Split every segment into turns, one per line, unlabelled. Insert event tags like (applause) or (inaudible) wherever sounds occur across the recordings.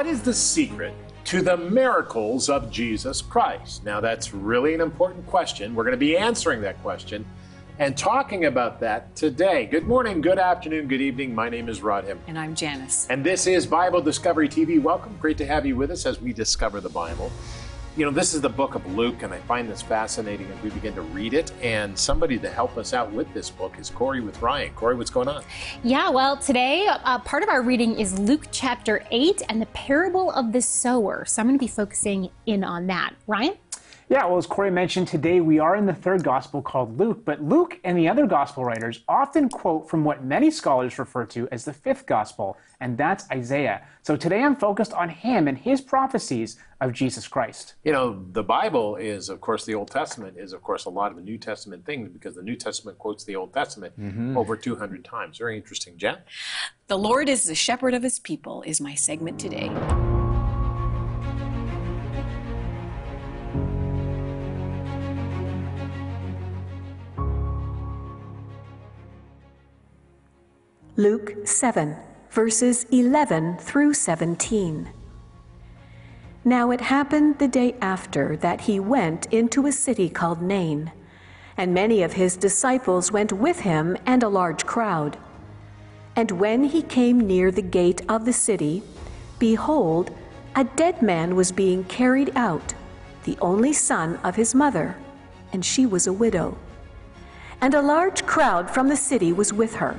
what is the secret to the miracles of Jesus Christ? Now, that's really an important question. We're going to be answering that question and talking about that today. Good morning, good afternoon, good evening. My name is Rod Him.
And I'm Janice.
And this is Bible Discovery TV. Welcome. Great to have you with us as we discover the Bible you know, this is the book of Luke, and I find this fascinating as we begin to read it. And somebody to help us out with this book is Corey with Ryan. Corey, what's going on?
Yeah, well, today uh, part of our reading is Luke chapter 8 and the parable of the sower. So I'm going to be focusing in on that. Ryan?
Yeah, well, as Corey mentioned, today we are in the third gospel called Luke, but Luke and the other gospel writers often quote from what many scholars refer to as the fifth gospel, and that's Isaiah. So today I'm focused on him and his prophecies of Jesus Christ.
You know, the Bible is, of course, the Old Testament is, of course, a lot of the New Testament things because the New Testament quotes the Old Testament mm-hmm. over 200 times. Very interesting. Jen?
The Lord is the shepherd of his people, is my segment today.
Luke 7, verses 11 through 17. Now it happened the day after that he went into a city called Nain, and many of his disciples went with him and a large crowd. And when he came near the gate of the city, behold, a dead man was being carried out, the only son of his mother, and she was a widow. And a large crowd from the city was with her.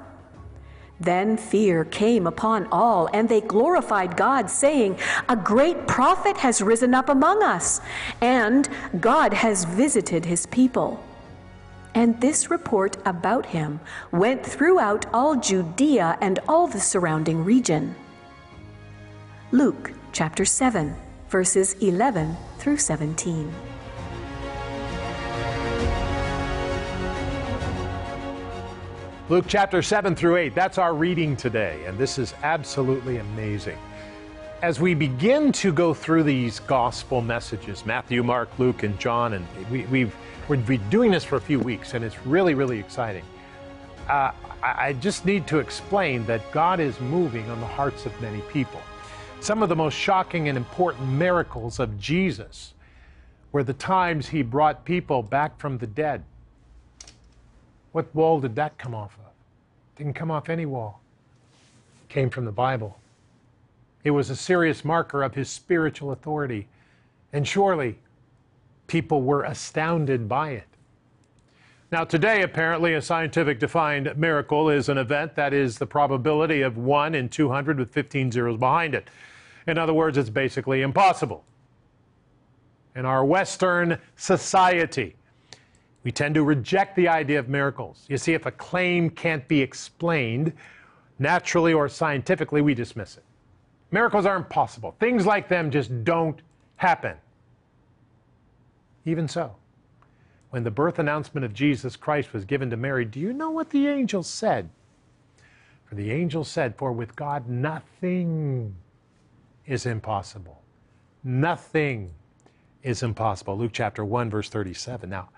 Then fear came upon all, and they glorified God, saying, A great prophet has risen up among us, and God has visited his people. And this report about him went throughout all Judea and all the surrounding region. Luke chapter 7, verses 11 through 17.
Luke chapter 7 through 8, that's our reading today, and this is absolutely amazing. As we begin to go through these gospel messages, Matthew, Mark, Luke, and John, and we, we've, we've been doing this for a few weeks, and it's really, really exciting. Uh, I, I just need to explain that God is moving on the hearts of many people. Some of the most shocking and important miracles of Jesus were the times he brought people back from the dead. What wall did that come off of? Didn't come off any wall. It came from the Bible. It was a serious marker of his spiritual authority. And surely people were astounded by it. Now, today, apparently, a scientific defined miracle is an event that is the probability of 1 in 200 with 15 zeros behind it. In other words, it's basically impossible. In our Western society, we tend to reject the idea of miracles. You see, if a claim can't be explained naturally or scientifically, we dismiss it. Miracles are impossible. Things like them just don't happen. Even so, when the birth announcement of Jesus Christ was given to Mary, do you know what the angel said? For the angel said, For with God nothing is impossible. Nothing is impossible. Luke chapter 1, verse 37. Now,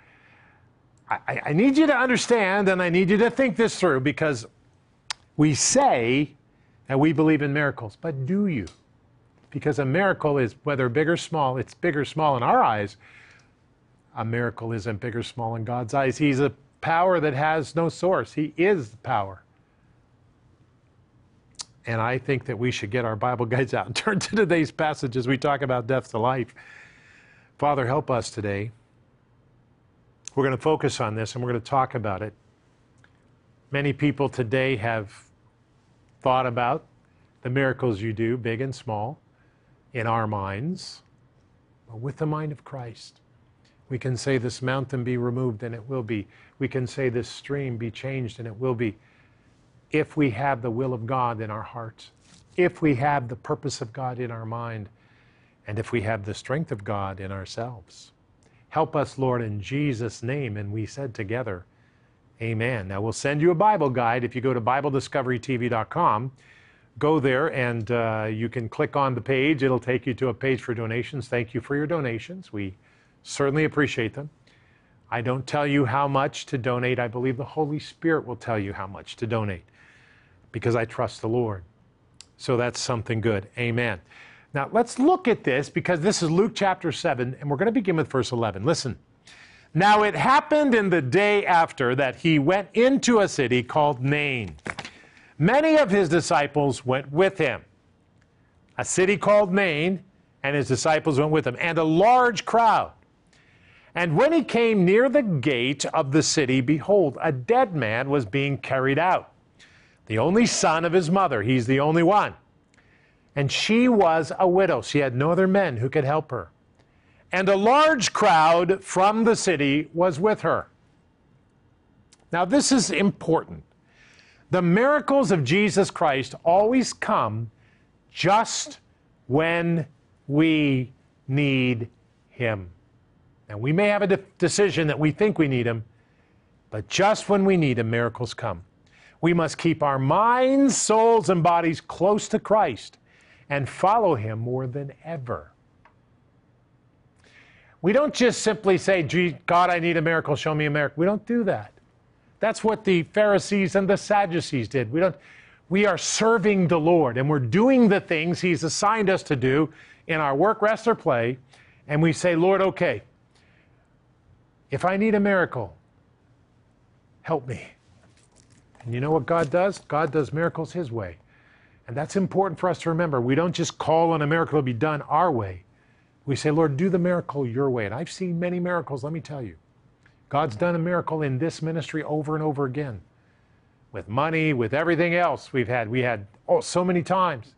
I, I need you to understand and I need you to think this through because we say that we believe in miracles, but do you? Because a miracle is, whether big or small, it's big or small in our eyes. A miracle isn't big or small in God's eyes. He's a power that has no source, He is the power. And I think that we should get our Bible guides out and (laughs) turn to today's passage as we talk about death to life. Father, help us today. We're going to focus on this and we're going to talk about it. Many people today have thought about the miracles you do, big and small, in our minds, but with the mind of Christ. We can say this mountain be removed and it will be. We can say this stream be changed and it will be. If we have the will of God in our hearts, if we have the purpose of God in our mind, and if we have the strength of God in ourselves. Help us, Lord, in Jesus' name. And we said together, Amen. Now, we'll send you a Bible guide if you go to BibleDiscoveryTV.com. Go there and uh, you can click on the page. It'll take you to a page for donations. Thank you for your donations. We certainly appreciate them. I don't tell you how much to donate. I believe the Holy Spirit will tell you how much to donate because I trust the Lord. So that's something good. Amen. Now let's look at this because this is Luke chapter 7, and we're going to begin with verse 11. Listen. Now it happened in the day after that he went into a city called Nain. Many of his disciples went with him. A city called Nain, and his disciples went with him, and a large crowd. And when he came near the gate of the city, behold, a dead man was being carried out, the only son of his mother. He's the only one. And she was a widow. She had no other men who could help her. And a large crowd from the city was with her. Now, this is important. The miracles of Jesus Christ always come just when we need Him. And we may have a de- decision that we think we need Him, but just when we need Him, miracles come. We must keep our minds, souls, and bodies close to Christ and follow Him more than ever. We don't just simply say, God, I need a miracle, show me a miracle. We don't do that. That's what the Pharisees and the Sadducees did. We don't we are serving the Lord and we're doing the things He's assigned us to do in our work, rest, or play. And we say, Lord, okay, if I need a miracle, help me. And you know what God does? God does miracles His way. And that's important for us to remember. We don't just call on a miracle to be done our way. We say, Lord, do the miracle your way. And I've seen many miracles, let me tell you. God's done a miracle in this ministry over and over again. With money, with everything else we've had. We had oh, so many times.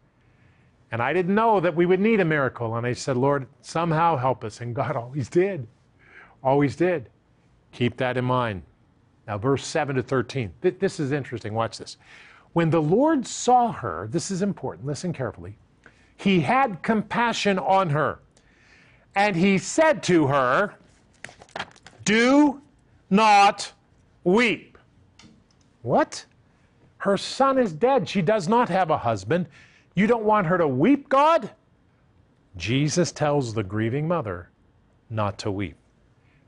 And I didn't know that we would need a miracle. And I said, Lord, somehow help us. And God (laughs) always did. Always did. Keep that in mind. Now, verse 7 to 13. This is interesting. Watch this. When the Lord saw her, this is important, listen carefully, he had compassion on her. And he said to her, Do not weep. What? Her son is dead. She does not have a husband. You don't want her to weep, God? Jesus tells the grieving mother not to weep.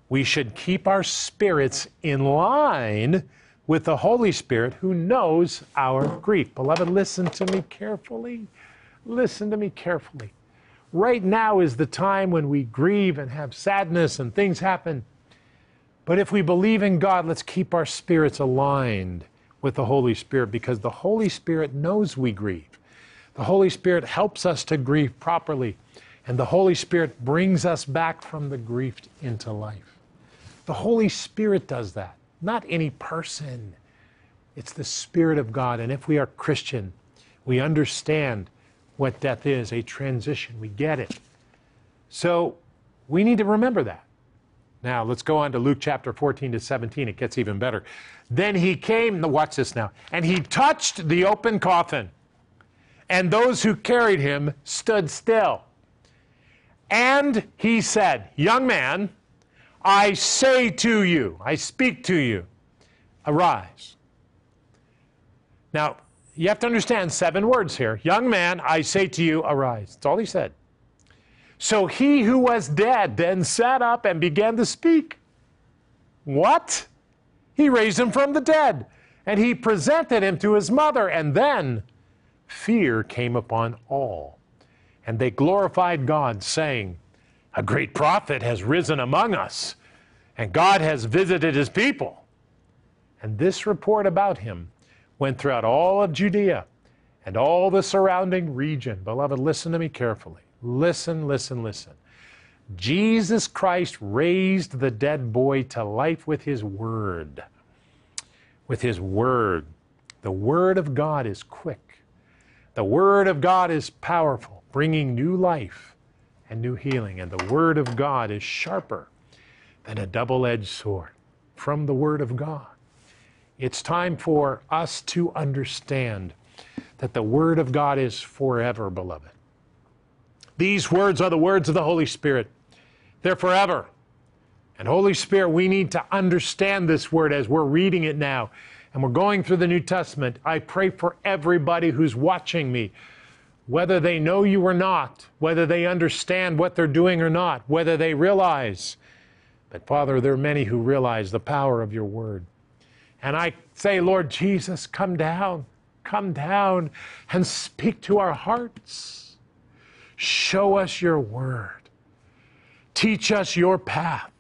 We should keep our spirits in line with the Holy Spirit who knows our grief. Beloved, listen to me carefully. Listen to me carefully. Right now is the time when we grieve and have sadness and things happen. But if we believe in God, let's keep our spirits aligned with the Holy Spirit because the Holy Spirit knows we grieve. The Holy Spirit helps us to grieve properly, and the Holy Spirit brings us back from the grief into life. The Holy Spirit does that not any person. It's the Spirit of God. And if we are Christian, we understand what death is a transition. We get it. So we need to remember that. Now, let's go on to Luke chapter 14 to 17. It gets even better. Then he came, watch this now, and he touched the open coffin, and those who carried him stood still. And he said, Young man, I say to you, I speak to you, arise. Now, you have to understand seven words here. Young man, I say to you, arise. That's all he said. So he who was dead then sat up and began to speak. What? He raised him from the dead, and he presented him to his mother, and then fear came upon all. And they glorified God, saying, a great prophet has risen among us, and God has visited his people. And this report about him went throughout all of Judea and all the surrounding region. Beloved, listen to me carefully. Listen, listen, listen. Jesus Christ raised the dead boy to life with his word. With his word. The word of God is quick. The word of God is powerful, bringing new life and new healing. And the Word of God is sharper than a double edged sword from the Word of God. It's time for us to understand that the Word of God is forever, beloved. These words are the words of the Holy Spirit. They're forever. And Holy Spirit, we need to understand this word as we're reading it now and we're going through the New Testament. I pray for everybody who's watching me, whether they know you or not, whether they understand what they're doing or not, whether they realize. But Father, there are many who realize the power of your word. And I say, Lord Jesus, come down, come down and speak to our hearts. Show us your word. Teach us your path.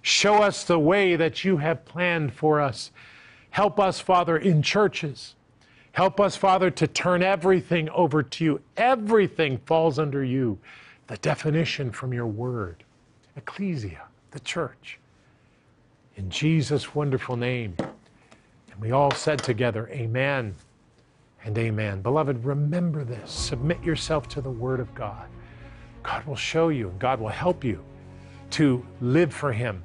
Show us the way that you have planned for us. Help us, Father, in churches. Help us, Father, to turn everything over to you. Everything falls under you. The definition from your word. Ecclesia, the church. In Jesus' wonderful name. And we all said together, Amen and Amen. Beloved, remember this. Submit yourself to the Word of God. God will show you, and God will help you to live for Him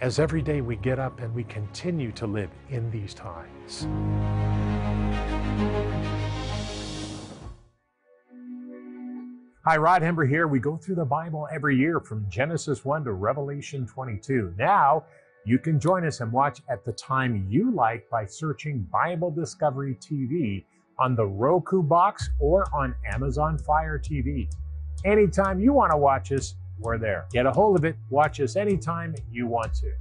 as every day we get up and we continue to live in these times. Hi, Rod Hembree here. We go through the Bible every year from Genesis 1 to Revelation 22. Now, you can join us and watch at the time you like by searching Bible Discovery TV on the Roku box or on Amazon Fire TV. Anytime you want to watch us, we're there. Get a hold of it. Watch us anytime you want to.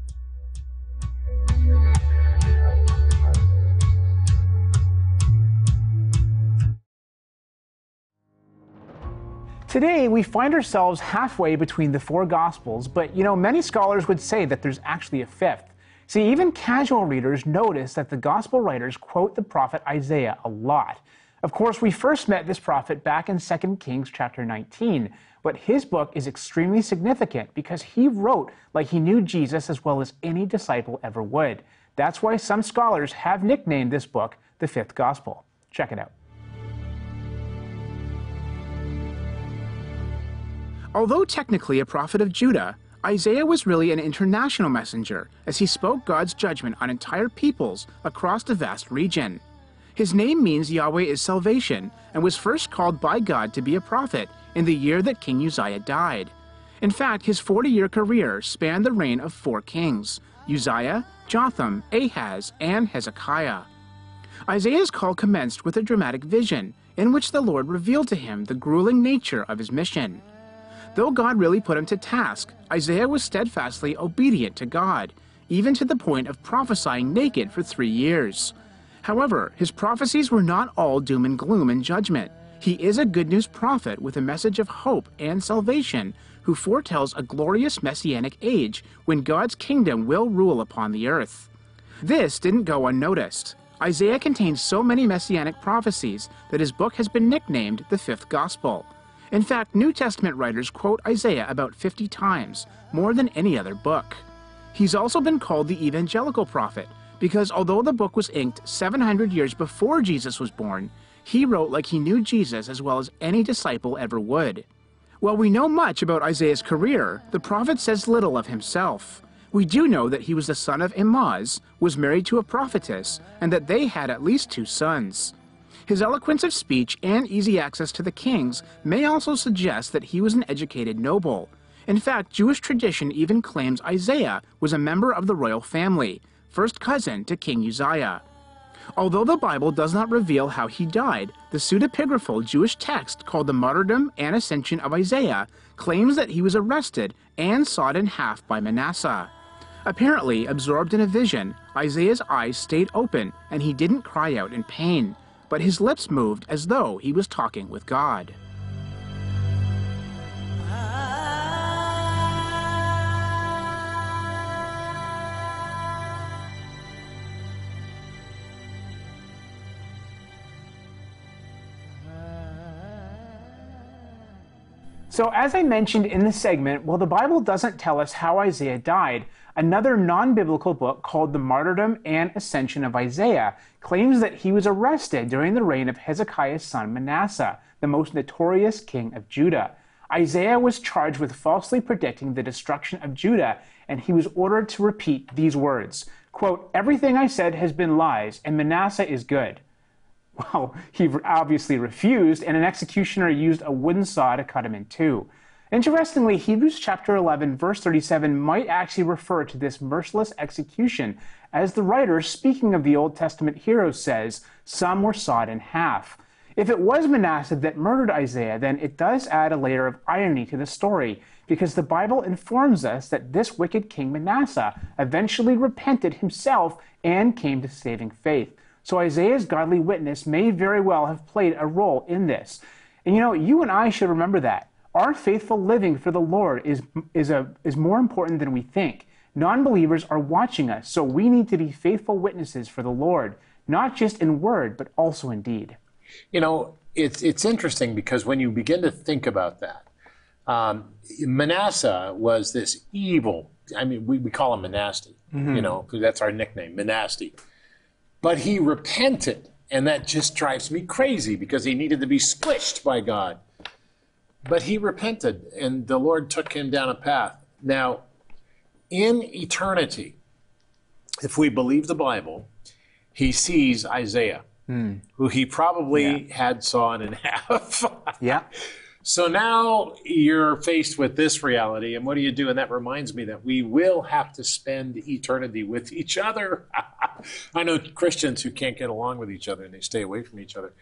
Today, we find ourselves halfway between the four Gospels, but you know, many scholars would say that there's actually a fifth. See, even casual readers notice that the Gospel writers quote the prophet Isaiah a lot. Of course, we first met this prophet back in 2 Kings chapter 19, but his book is extremely significant because he wrote like he knew Jesus as well as any disciple ever would. That's why some scholars have nicknamed this book the Fifth Gospel. Check it out. Although technically a prophet of Judah, Isaiah was really an international messenger as he spoke God's judgment on entire peoples across the vast region. His name means Yahweh is salvation and was first called by God to be a prophet in the year that King Uzziah died. In fact, his 40 year career spanned the reign of four kings Uzziah, Jotham, Ahaz, and Hezekiah. Isaiah's call commenced with a dramatic vision in which the Lord revealed to him the grueling nature of his mission. Though God really put him to task, Isaiah was steadfastly obedient to God, even to the point of prophesying naked for three years. However, his prophecies were not all doom and gloom and judgment. He is a good news prophet with a message of hope and salvation who foretells a glorious messianic age when God's kingdom will rule upon the earth. This didn't go unnoticed. Isaiah contains so many messianic prophecies that his book has been nicknamed the Fifth Gospel. In fact, New Testament writers quote Isaiah about 50 times, more than any other book. He's also been called the evangelical prophet because although the book was inked 700 years before Jesus was born, he wrote like he knew Jesus as well as any disciple ever would. While we know much about Isaiah's career, the prophet says little of himself. We do know that he was the son of Amoz, was married to a prophetess, and that they had at least two sons. His eloquence of speech and easy access to the kings may also suggest that he was an educated noble. In fact, Jewish tradition even claims Isaiah was a member of the royal family, first cousin to King Uzziah. Although the Bible does not reveal how he died, the pseudepigraphal Jewish text called the Martyrdom and Ascension of Isaiah claims that he was arrested and sawed in half by Manasseh. Apparently, absorbed in a vision, Isaiah's eyes stayed open and he didn't cry out in pain but his lips moved as though he was talking with God. So, as I mentioned in this segment, while the Bible doesn't tell us how Isaiah died, Another non biblical book called The Martyrdom and Ascension of Isaiah claims that he was arrested during the reign of Hezekiah's son Manasseh, the most notorious king of Judah. Isaiah was charged with falsely predicting the destruction of Judah, and he was ordered to repeat these words quote, Everything I said has been lies, and Manasseh is good. Well, he obviously refused, and an executioner used a wooden saw to cut him in two. Interestingly, Hebrews chapter 11, verse 37 might actually refer to this merciless execution, as the writer, speaking of the Old Testament heroes, says, Some were sawed in half. If it was Manasseh that murdered Isaiah, then it does add a layer of irony to the story, because the Bible informs us that this wicked king Manasseh eventually repented himself and came to saving faith. So Isaiah's godly witness may very well have played a role in this. And you know, you and I should remember that. Our faithful living for the Lord is, is, a, is more important than we think. Non believers are watching us, so we need to be faithful witnesses for the Lord, not just in word, but also in deed.
You know, it's, it's interesting because when you begin to think about that, um, Manasseh was this evil, I mean, we, we call him Manasty, mm-hmm. you know, because that's our nickname, Manasty. But he repented, and that just drives me crazy because he needed to be squished by God. But he repented, and the Lord took him down a path. Now, in eternity, if we believe the Bible, he sees Isaiah, mm. who he probably yeah. had sawn in half. (laughs)
yeah.
So now you're faced with this reality, and what do you do? And that reminds me that we will have to spend eternity with each other. (laughs) I know Christians who can't get along with each other and they stay away from each other.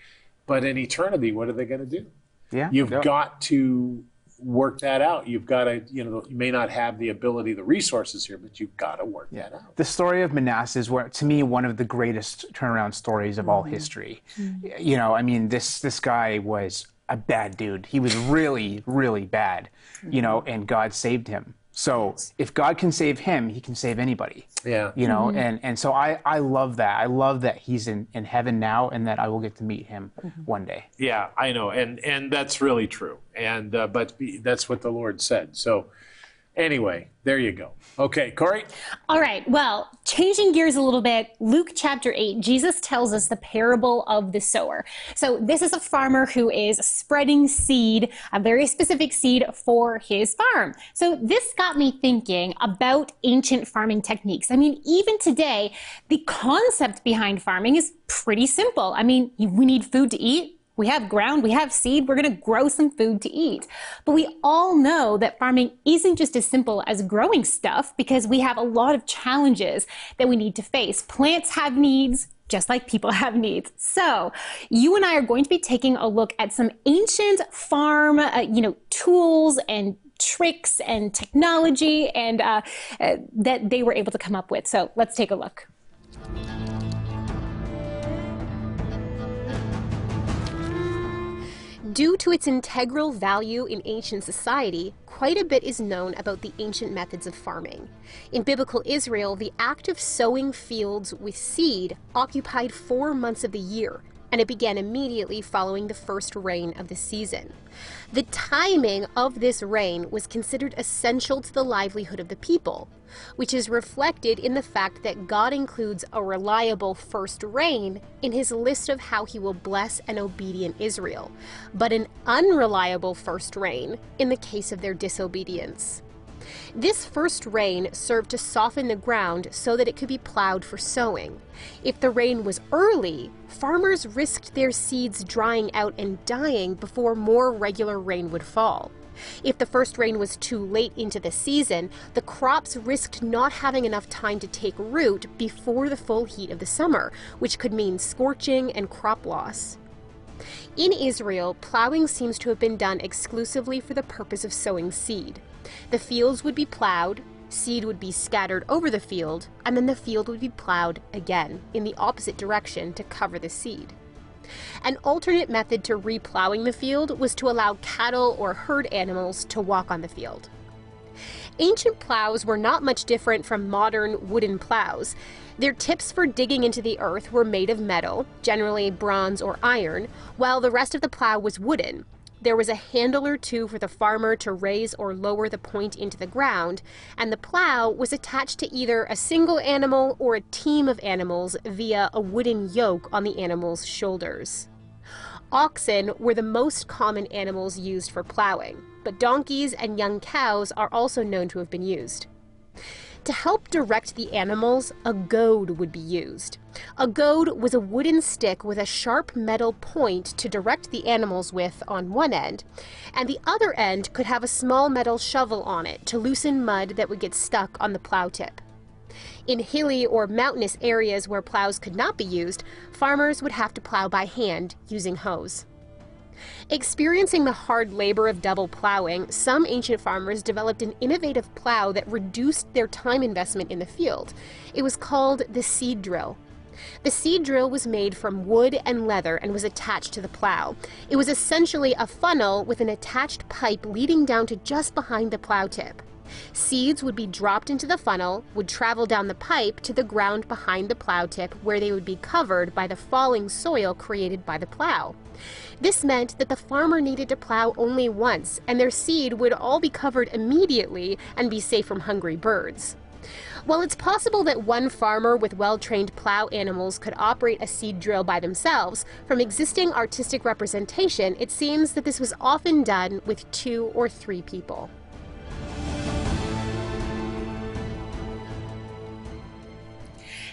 But in eternity, what are they going to do?
Yeah.
You've got to work that out. You've got to, you know, you may not have the ability, the resources here, but you've got to work yeah. that out.
The story of Manasseh is, where, to me, one of the greatest turnaround stories of mm-hmm. all history. Mm-hmm. You know, I mean, this this guy was a bad dude. He was really, really bad. Mm-hmm. You know, and God saved him. So if God can save him, he can save anybody.
Yeah.
You know, mm-hmm. and, and so I, I love that. I love that he's in, in heaven now and that I will get to meet him mm-hmm. one day.
Yeah, I know. And and that's really true. And uh, but that's what the Lord said. So Anyway, there you go. Okay, Corey?
All right. Well, changing gears a little bit, Luke chapter 8, Jesus tells us the parable of the sower. So, this is a farmer who is spreading seed, a very specific seed for his farm. So, this got me thinking about ancient farming techniques. I mean, even today, the concept behind farming is pretty simple. I mean, we need food to eat we have ground, we have seed, we're going to grow some food to eat. But we all know that farming isn't just as simple as growing stuff because we have a lot of challenges that we need to face. Plants have needs, just like people (laughs) have needs. So, you and I are going to be taking a look at some ancient farm, uh, you know, tools and tricks and technology and uh, uh, that they were able to come up with. So, let's take a look. Due to its integral value in ancient society, quite a bit is known about the ancient methods of farming. In biblical Israel, the act of sowing fields with seed occupied four months of the year, and it began immediately following the first rain of the season. The timing of this rain was considered essential to the livelihood of the people, which is reflected in the fact that God includes a reliable first rain in his list of how he will bless an obedient Israel, but an unreliable first rain in the case of their disobedience. This first rain served to soften the ground so that it could be plowed for sowing. If the rain was early, farmers risked their seeds drying out and dying before more regular rain would fall. If the first rain was too late into the season, the crops risked not having enough time to take root before the full heat of the summer, which could mean scorching and crop loss. In Israel, plowing seems to have been done exclusively for the purpose of sowing seed. The fields would be plowed, seed would be scattered over the field, and then the field would be plowed again in the opposite direction to cover the seed. An alternate method to replowing the field was to allow cattle or herd animals to walk on the field. Ancient plows were not much different from modern wooden plows. Their tips for digging into the earth were made of metal, generally bronze or iron, while the rest of the plow was wooden, there was a handle or two for the farmer to raise or lower the point into the ground, and the plow was attached to either a single animal or a team of animals via a wooden yoke on the animal's shoulders. Oxen were the most common animals used for plowing, but donkeys and young cows are also known to have been used. To help direct the animals, a goad would be used. A goad was a wooden stick with a sharp metal point to direct the animals with on one end, and the other end could have a small metal shovel on it to loosen mud that would get stuck on the plow tip. In hilly or mountainous areas where plows could not be used, farmers would have to plow by hand using hoes. Experiencing the hard labor of double plowing, some ancient farmers developed an innovative plow that reduced their time investment in the field. It was called the seed drill. The seed drill was made from wood and leather and was attached to the plow. It was essentially a funnel with an attached pipe leading down to just behind the plow tip. Seeds would be dropped into the funnel, would travel down the pipe to the ground behind the plow tip, where they would be covered by the falling soil created by the plow. This meant that the farmer needed to plow only once, and their seed would all be covered immediately and be safe from hungry birds. While it's possible that one farmer with well trained plow animals could operate a seed drill by themselves, from existing artistic representation, it seems that this was often done with two or three people.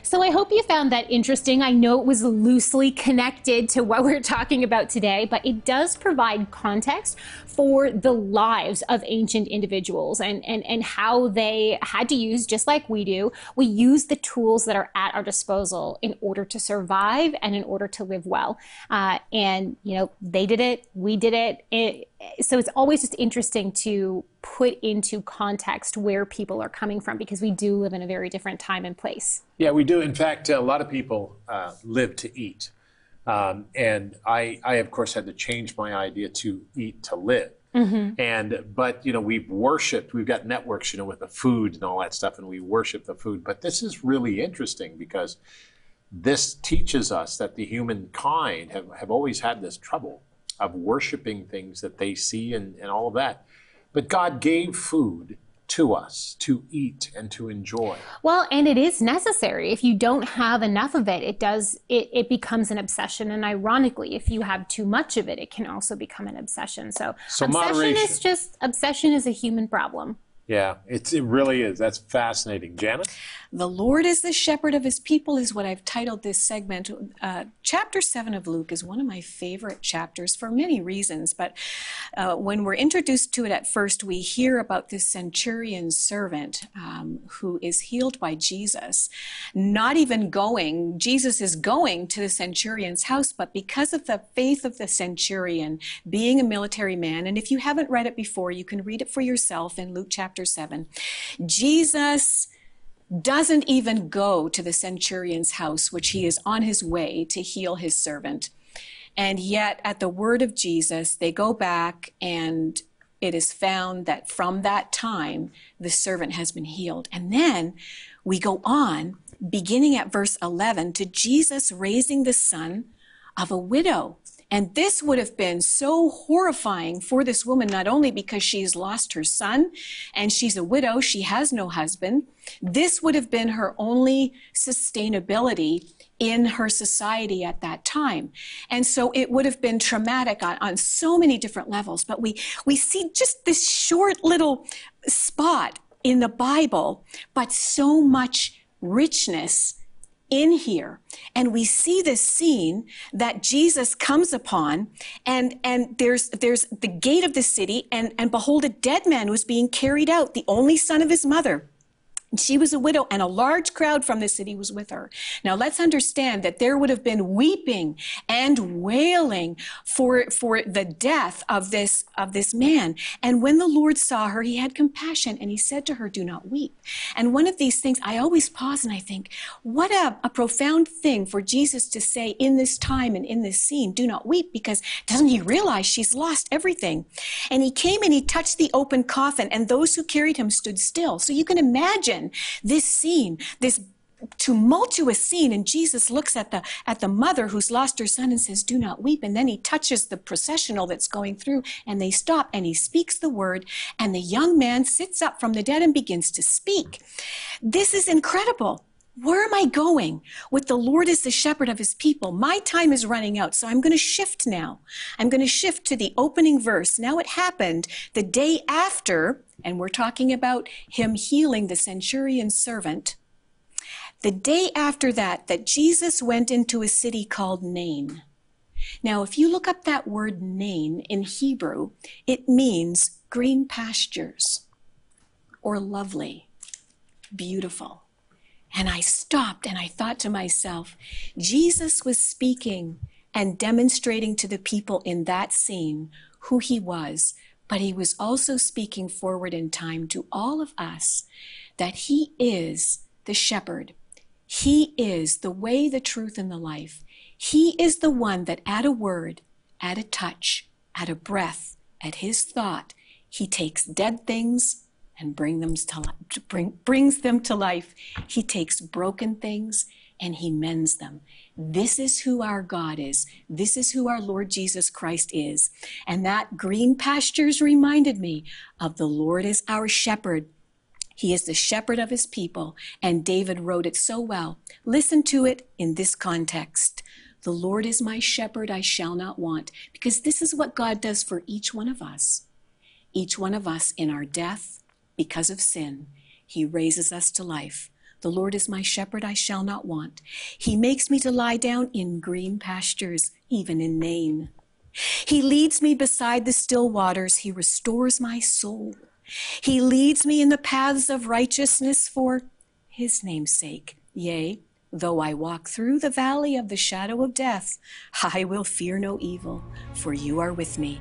So I hope you found that interesting. I know it was loosely connected to what we're talking about today, but it does provide context for the lives of ancient individuals and, and, and how they had to use, just like we do, we use the tools that are at our disposal in order to survive and in order to live well. Uh, and, you know, they did it, we did it. it so it's always just interesting to put into context where people are coming from because we do live in a very different time and place.
Yeah, we do. In fact, a lot of people uh, live to eat. Um, and I, I, of course, had to change my idea to eat to live. Mm-hmm. And but you know we've worshipped. We've got networks, you know, with the food and all that stuff, and we worship the food. But this is really interesting because this teaches us that the humankind have, have always had this trouble of worshiping things that they see and, and all of that. But God gave food to us to eat and to enjoy.
Well, and it is necessary. If you don't have enough of it, it does it, it becomes an obsession. And ironically, if you have too much of it, it can also become an obsession. So,
so
obsession
moderation.
is just obsession is a human problem.
Yeah, it's, it really is. That's fascinating. Janet?
The Lord is the shepherd of his people, is what I've titled this segment. Uh, chapter 7 of Luke is one of my favorite chapters for many reasons, but uh, when we're introduced to it at first, we hear about this centurion servant um, who is healed by Jesus. Not even going, Jesus is going to the centurion's house, but because of the faith of the centurion, being a military man, and if you haven't read it before, you can read it for yourself in Luke chapter 7. Jesus doesn't even go to the centurion's house, which he is on his way to heal his servant. And yet, at the word of Jesus, they go back and it is found that from that time, the servant has been healed. And then we go on, beginning at verse 11, to Jesus raising the son of a widow. And this would have been so horrifying for this woman, not only because she's lost her son and she's a widow, she has no husband. This would have been her only sustainability in her society at that time. And so it would have been traumatic on, on so many different levels. But we, we see just this short little spot in the Bible, but so much richness in here. And we see this scene that Jesus comes upon and and there's there's the gate of the city and and behold a dead man was being carried out the only son of his mother she was a widow, and a large crowd from the city was with her. Now, let's understand that there would have been weeping and wailing for, for the death of this, of this man. And when the Lord saw her, he had compassion and he said to her, Do not weep. And one of these things, I always pause and I think, what a, a profound thing for Jesus to say in this time and in this scene, Do not weep, because doesn't he realize she's lost everything? And he came and he touched the open coffin, and those who carried him stood still. So you can imagine this scene, this tumultuous scene and jesus looks at the at the mother who's lost her son and says do not weep. And then he touches the processional that's going through and they stop and he speaks the word and the young man sits up from the dead and begins to speak. This is incredible Where am I going? With the Lord as the shepherd of his people. My time is running out, so I'm going to shift now. I'm going to shift to the opening verse. Now it happened the day after, and we're talking about him healing the centurion's servant. The day after that, that Jesus went into a city called Nain. Now, if you look up that word Nain in Hebrew, it means green pastures or lovely, beautiful. And I stopped and I thought to myself, Jesus was speaking and demonstrating to the people in that scene who he was, but he was also speaking forward in time to all of us that he is the shepherd. He is the way, the truth, and the life. He is the one that at a word, at a touch, at a breath, at his thought, he takes dead things and bring them to, bring, brings them to life. He takes broken things and he mends them. This is who our God is. This is who our Lord Jesus Christ is. And that green pastures reminded me of the Lord as our shepherd. He is the shepherd of his people, and David wrote it so well. Listen to it in this context. The Lord is my shepherd, I shall not want, because this is what God does for each one of us. Each one of us in our death, because of sin, he raises us to life. The Lord is my shepherd, I shall not want. He makes me to lie down in green pastures, even in Nain. He leads me beside the still waters. He restores my soul. He leads me in the paths of righteousness for his name's sake. Yea, though I walk through the valley of the shadow of death, (laughs) I will fear no evil, for you are with me.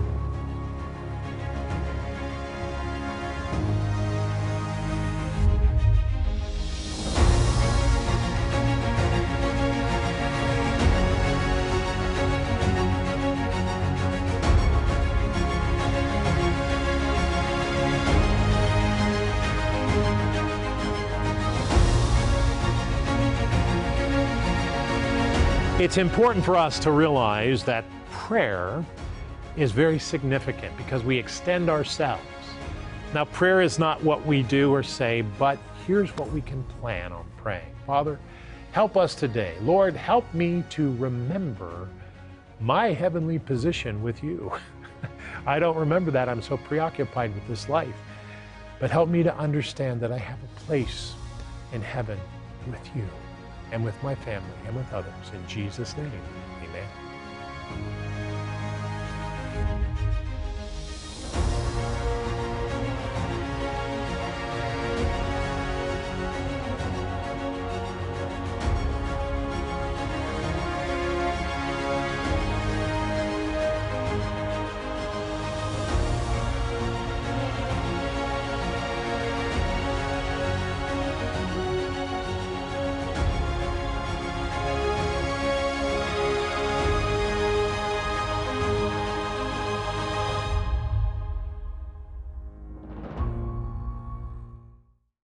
It's important for us to realize that prayer is very significant because we extend ourselves. Now, prayer is not what we do or say, but here's what we can plan on praying. Father, help us today. Lord, help me to remember my heavenly position with you. (laughs) I don't remember that. I'm so preoccupied with this life. But help me to understand that I have a place in heaven with you and with my family and with others. In Jesus' name, amen.